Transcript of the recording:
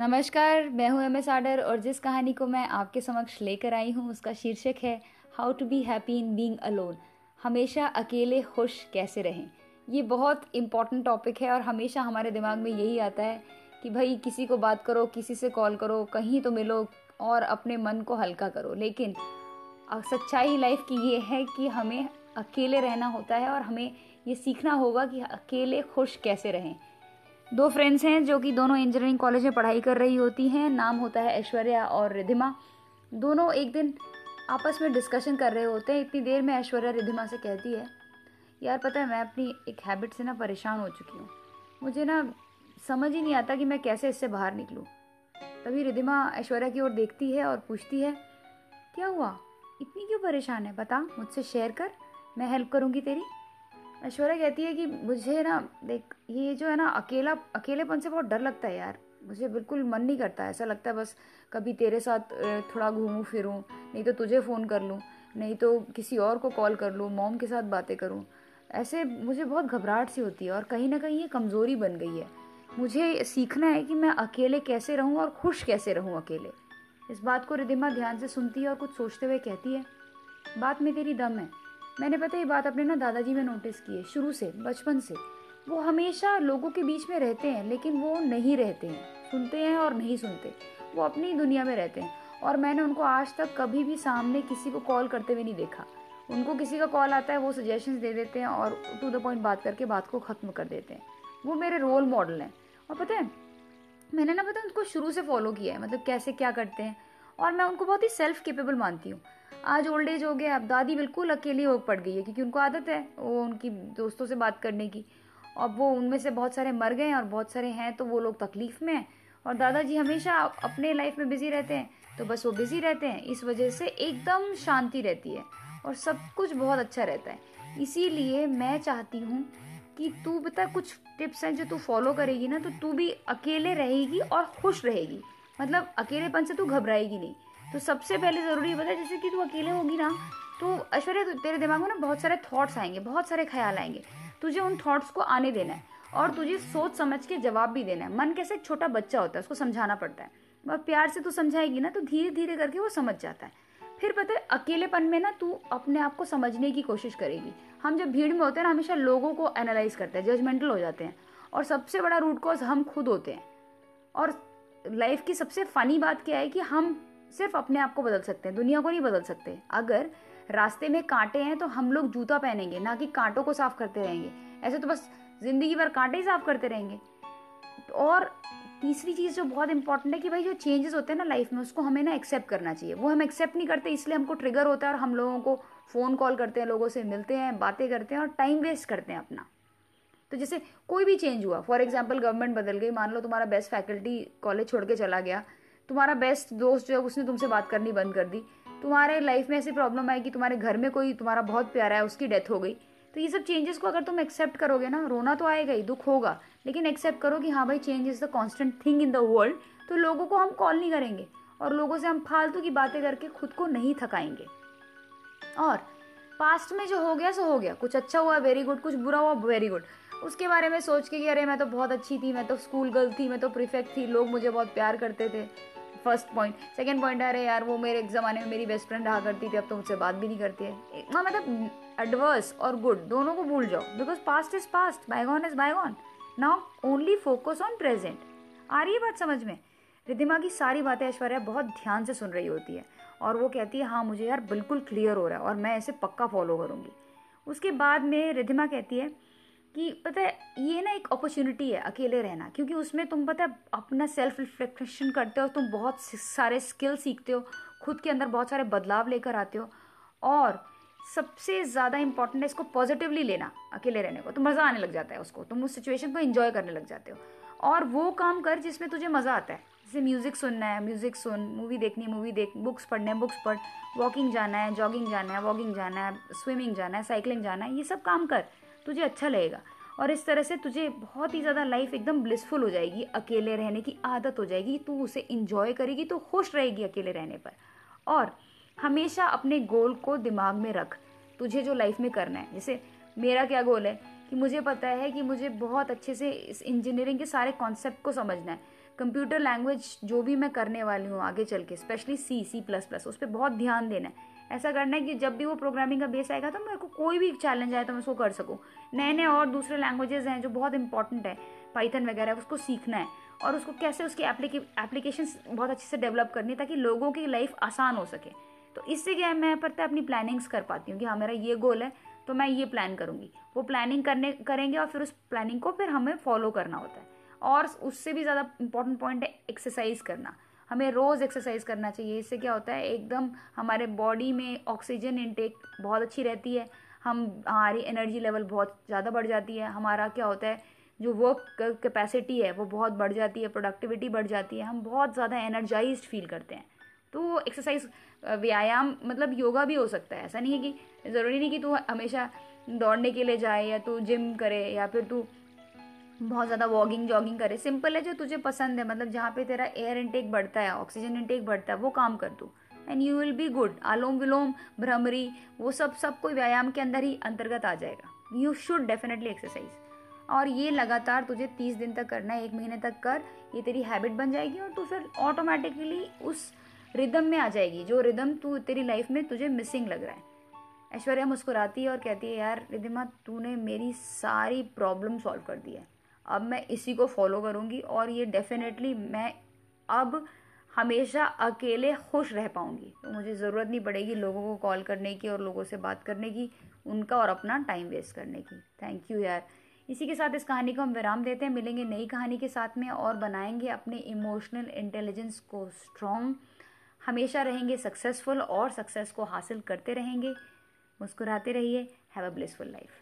नमस्कार, मैं हूँ एम एस आडर और जिस कहानी को मैं आपके समक्ष लेकर आई हूँ, उसका शीर्षक है how to be happy in being alone हमेशा अकेले खुश कैसे रहें? ये बहुत इंपॉर्टेंट टॉपिक है और हमेशा हमारे दिमाग में यही आता है कि भाई, किसी को बात करो, किसी से कॉल करो, कहीं तो मिलो और अपने मन को हल्का करो। लेकिन सच्चाई लाइफ की ये है कि हमें अकेले रहना होता है और हमें ये सीखना होगा कि अकेले खुश कैसे रहें। दो फ्रेंड्स हैं जो कि दोनों इंजीनियरिंग कॉलेज में पढ़ाई कर रही होती हैं। नाम होता है ऐश्वर्या और रिधिमा। दोनों एक दिन आपस में डिस्कशन कर रहे होते हैं। इतनी देर में ऐश्वर्या रिधिमा से कहती है, यार, पता है, मैं अपनी एक हैबिट से ना परेशान हो चुकी हूँ। मुझे ना समझ ही नहीं आता कि मैं कैसे इससे बाहर निकलूँ। तभी रिधिमा ऐश्वर्या की ओर देखती है और पूछती है, क्या हुआ? इतनी क्यों परेशान है? बता, मुझसे शेयर कर। मैं हेल्प करूँगी तेरी? ऐश्वर्या कहती है कि मुझे ना, देख, ये जो है ना, अकेला, अकेलेपन से बहुत डर लगता है यार। मुझे बिल्कुल मन नहीं करता, ऐसा लगता है बस कभी तेरे साथ थोड़ा घूमूं, फिरूं, नहीं तो तुझे फ़ोन कर लूँ, नहीं तो किसी और को कॉल कर लूँ, मॉम के साथ बातें करूँ। ऐसे मुझे बहुत घबराहट सी होती है और कहीं ना कहीं ये कमज़ोरी बन गई है। मुझे सीखना है कि मैं अकेले कैसे रहूँ और खुश कैसे रहूँ अकेले। इस बात को रिदिमा ध्यान से सुनती है और कुछ सोचते हुए कहती है, बात में तेरी दम है। मैंने पता ये बात अपने ना दादाजी में नोटिस की है, शुरू से, बचपन से। वो हमेशा लोगों के बीच में रहते हैं, लेकिन वो नहीं रहते हैं। सुनते हैं और नहीं सुनते। वो अपनी दुनिया में रहते हैं। और मैंने उनको आज तक कभी भी सामने किसी को कॉल करते हुए नहीं देखा। उनको किसी का कॉल आता है, वो सजेशंस दे देते हैं और टू द पॉइंट बात करके बात को ख़त्म कर देते हैं। वो मेरे रोल मॉडल हैं। और पता है, मैंने ना पता उनको शुरू से फॉलो किया है मतलब कैसे क्या करते हैं। और मैं उनको बहुत ही सेल्फ केपेबल मानती हूँ। आज ओल्ड एज हो गया, अब दादी बिल्कुल अकेली हो पड़ गई है, क्योंकि उनको आदत है वो उनकी दोस्तों से बात करने की। अब वो उनमें से बहुत सारे मर गए हैं और बहुत सारे हैं तो वो लोग तकलीफ़ में हैं। और दादाजी हमेशा अपने लाइफ में बिज़ी रहते हैं तो बस वो बिज़ी रहते हैं, इस वजह से एकदम शांति रहती है और सब कुछ बहुत अच्छा रहता है। इसीलिए मैं चाहती हूँ कि तू बता कुछ टिप्स हैं जो तू फॉलो करेगी ना तो तू भी अकेले रहेगी और खुश रहेगी। मतलब अकेलेपन से तू घबराएगी नहीं। तो सबसे पहले ज़रूरी बता, जैसे कि तू अकेले होगी ना तो ऐश्वर्या तेरे दिमाग में ना बहुत सारे थॉट्स आएँगे, बहुत सारे ख्याल आएँगे। तुझे उन थॉट्स को आने देना है और तुझे सोच समझ के जवाब भी देना है। मन कैसे एक छोटा बच्चा होता है, उसको समझाना पड़ता है। और प्यार से तू समझाएगी ना तो धीरे धीरे करके वो समझ जाता है। फिर पता है, अकेलेपन में ना तू अपने आप को समझने की कोशिश करेगी। हम जब भीड़ में होते हैं ना, हमेशा लोगों को एनालाइज करते हैं जजमेंटल हो जाते हैं। और सबसे बड़ा रूट कॉज हम खुद होते हैं। और लाइफ की सबसे फनी बात क्या है कि हम सिर्फ़ अपने आप को बदल सकते हैं, दुनिया को नहीं बदल सकते। अगर रास्ते में कांटे हैं तो हम लोग जूता पहनेंगे, ना कि कांटों को साफ़ करते रहेंगे। ऐसे तो बस ज़िंदगी भर कांटे ही साफ़ करते रहेंगे। और तीसरी चीज़ जो बहुत इंपॉर्टेंट है कि भाई जो चेंजेस होते हैं ना लाइफ में, उसको हमें ना एक्सेप्ट करना चाहिए। वो हम एक्सेप्ट नहीं करते, इसलिए हमको ट्रिगर होता है और हम लोगों को फ़ोन कॉल करते हैं, लोगों से मिलते हैं, बातें करते हैं और टाइम वेस्ट करते हैं अपना। तो जैसे कोई भी चेंज हुआ फॉर एग्ज़ाम्पल गवर्नमेंट बदल गई, मान लो तुम्हारा बेस्ट फैकल्टी कॉलेज छोड़ के चला गया तुम्हारा बेस्ट दोस्त जो है, उसने तुमसे बात करनी बंद कर दी। तुम्हारे लाइफ में ऐसी प्रॉब्लम कि तुम्हारे घर में कोई तुम्हारा बहुत प्यारा है, उसकी डेथ हो गई। तो ये सब चेंजेस को अगर तुम एक्सेप्ट करोगे ना, रोना तो आएगा ही, दुख होगा। लेकिन एक्सेप्ट करो कि हाँ भाई change is the constant thing in the world तो लोगों को हम कॉल नहीं करेंगे। और लोगों से हम फालतू की बातें करके खुद को नहीं थकाएँगे। और पास्ट में जो हो गया, सो हो गया। कुछ अच्छा हुआ वेरी गुड कुछ बुरा हुआ वेरी गुड उसके बारे में सोच के कि अरे मैं तो बहुत अच्छी थी, मैं तो स्कूल गर्ल थी, मैं तो प्रिफेक्ट थी, लोग मुझे बहुत प्यार करते थे। फ़र्स्ट पॉइंट सेकेंड पॉइंट अरे यार, वो मेरे एक ज़माने में मेरी बेस्ट फ्रेंड रहा करती थी, अब तो मुझसे बात भी नहीं करती है। हाँ मतलब एडवर्स और गुड दोनों को भूल जाओ because past is past bygone is bygone now only focus on present आ रही है बात समझ में? रिधिमा की सारी बातें ऐश्वर्या बहुत ध्यान से सुन रही होती है, और वो कहती है हाँ मुझे यार बिल्कुल क्लियर हो रहा है, और मैं ऐसे पक्का फॉलो करूँगी। उसके बाद में रिधिमा कहती है कि पता है, ये ना एक अपॉर्चुनिटी है अकेले रहना, क्योंकि उसमें तुम पता है, अपना सेल्फ रिफ्लेक्शन करते हो, तुम बहुत सारे स्किल सीखते हो, खुद के अंदर बहुत सारे बदलाव लेकर आते हो, और सबसे ज़्यादा इंपॉर्टेंट है इसको पॉजिटिवली लेना, अकेले रहने को। तो मज़ा आने लग जाता है उसको, तुम उस सिचुएशन को इन्जॉय करने लग जाते हो। और वो काम कर जिसमें तुझे मज़ा आता है, जैसे म्यूज़िक सुनना है म्यूज़िक सुन मूवी देखनी है मूवी देख बुक्स पढ़ना बुक्स पढ़ वॉकिंग जाना है जॉगिंग जाना है वॉकिंग जाना है स्विमिंग जाना है साइकिलिंग जाना है, ये सब काम कर। तुझे अच्छा लगेगा। और इस तरह से तुझे बहुत ही ज़्यादा लाइफ एकदम ब्लिसफुल हो जाएगी, अकेले रहने की आदत हो जाएगी, तू उसे इंजॉय करेगी तो खुश रहेगी अकेले रहने पर। और हमेशा अपने गोल को दिमाग में रख, तुझे जो लाइफ में करना है। जैसे मेरा क्या गोल है कि मुझे पता है कि मुझे बहुत अच्छे से इस इंजीनियरिंग के सारे कॉन्सेप्ट को समझना है। कंप्यूटर लैंग्वेज जो भी मैं करने वाली हूँ आगे चल के specially C C plus plus उस पर बहुत ध्यान देना है। ऐसा करना है कि जब भी वो प्रोग्रामिंग का बेस आएगा तो मेरे को कोई भी चैलेंज आए तो मैं उसको कर सकूँ। नए नए और दूसरे लैंग्वेजेस हैं जो बहुत इंपॉर्टेंट है पाइथन वगैरह, उसको सीखना है और उसको कैसे उसकी एप्लीकेशन बहुत अच्छे से डेवलप करनी ताकि लोगों की लाइफ आसान हो सके। तो इससे क्या है, मैं पता अपनी प्लानिंग्स कर पाती हूँ कि हाँ मेरा ये गोल है तो मैं ये प्लान करूँगी। वो प्लानिंग करने, करेंगे और फिर उस प्लानिंग को फिर हमें फॉलो करना होता है और उससे भी ज़्यादा इंपॉर्टेंट पॉइंट है एक्सरसाइज करना। हमें रोज़ एक्सरसाइज करना चाहिए। इससे क्या होता है, एकदम हमारे बॉडी में ऑक्सीजन इनटेक बहुत अच्छी रहती है। हम, हमारी एनर्जी लेवल बहुत ज़्यादा बढ़ जाती है। हमारा क्या होता है, जो वर्क कैपेसिटी है, वो बहुत बढ़ जाती है प्रोडक्टिविटी बढ़ जाती है। हम बहुत ज़्यादा एनर्जाइज फील करते हैं। तो एक्सरसाइज व्यायाम मतलब योगा भी हो सकता है। ऐसा नहीं है कि, ज़रूरी नहीं कि तू हमेशा दौड़ने के लिए जाए या तू जिम करे या फिर तू बहुत ज़्यादा वॉकिंग जॉगिंग करे। सिंपल है, जो तुझे पसंद है। मतलब जहाँ पे तेरा एयर इनटेक बढ़ता है ऑक्सीजन इनटेक बढ़ता है, वो काम कर दो and you will be good आलोम विलोम, भ्रमरी, वो सब सब कोई व्यायाम के अंदर ही अंतर्गत आ जाएगा। यू शुड डेफिनेटली एक्सरसाइज और ये लगातार तुझे तीस दिन तक करना है, एक महीने तक कर, ये तेरी हैबिट बन जाएगी और तू फिर ऑटोमेटिकली उस रिदम में आ जाएगी। जो रिदम तू, तेरी लाइफ में तुझे मिसिंग लग रहा है। ऐश्वर्या मुस्कुराती है और कहती है, यार रिदिमा तूने मेरी सारी प्रॉब्लम सॉल्व कर दी है। अब मैं इसी को फॉलो करूँगी और ये डेफिनेटली मैं अब हमेशा अकेले खुश रह पाऊँगी। तो मुझे ज़रूरत नहीं पड़ेगी लोगों को कॉल करने की और लोगों से बात करने की, उनका और अपना टाइम वेस्ट करने की। थैंक यू यार। इसी के साथ इस कहानी को हम विराम देते हैं। मिलेंगे नई कहानी के साथ में और बनाएँगे अपने इमोशनल इंटेलिजेंस को स्ट्रॉन्ग हमेशा रहेंगे सक्सेसफुल और सक्सेस को हासिल करते रहेंगे। मुस्कुराते रहिए। Have a blissful life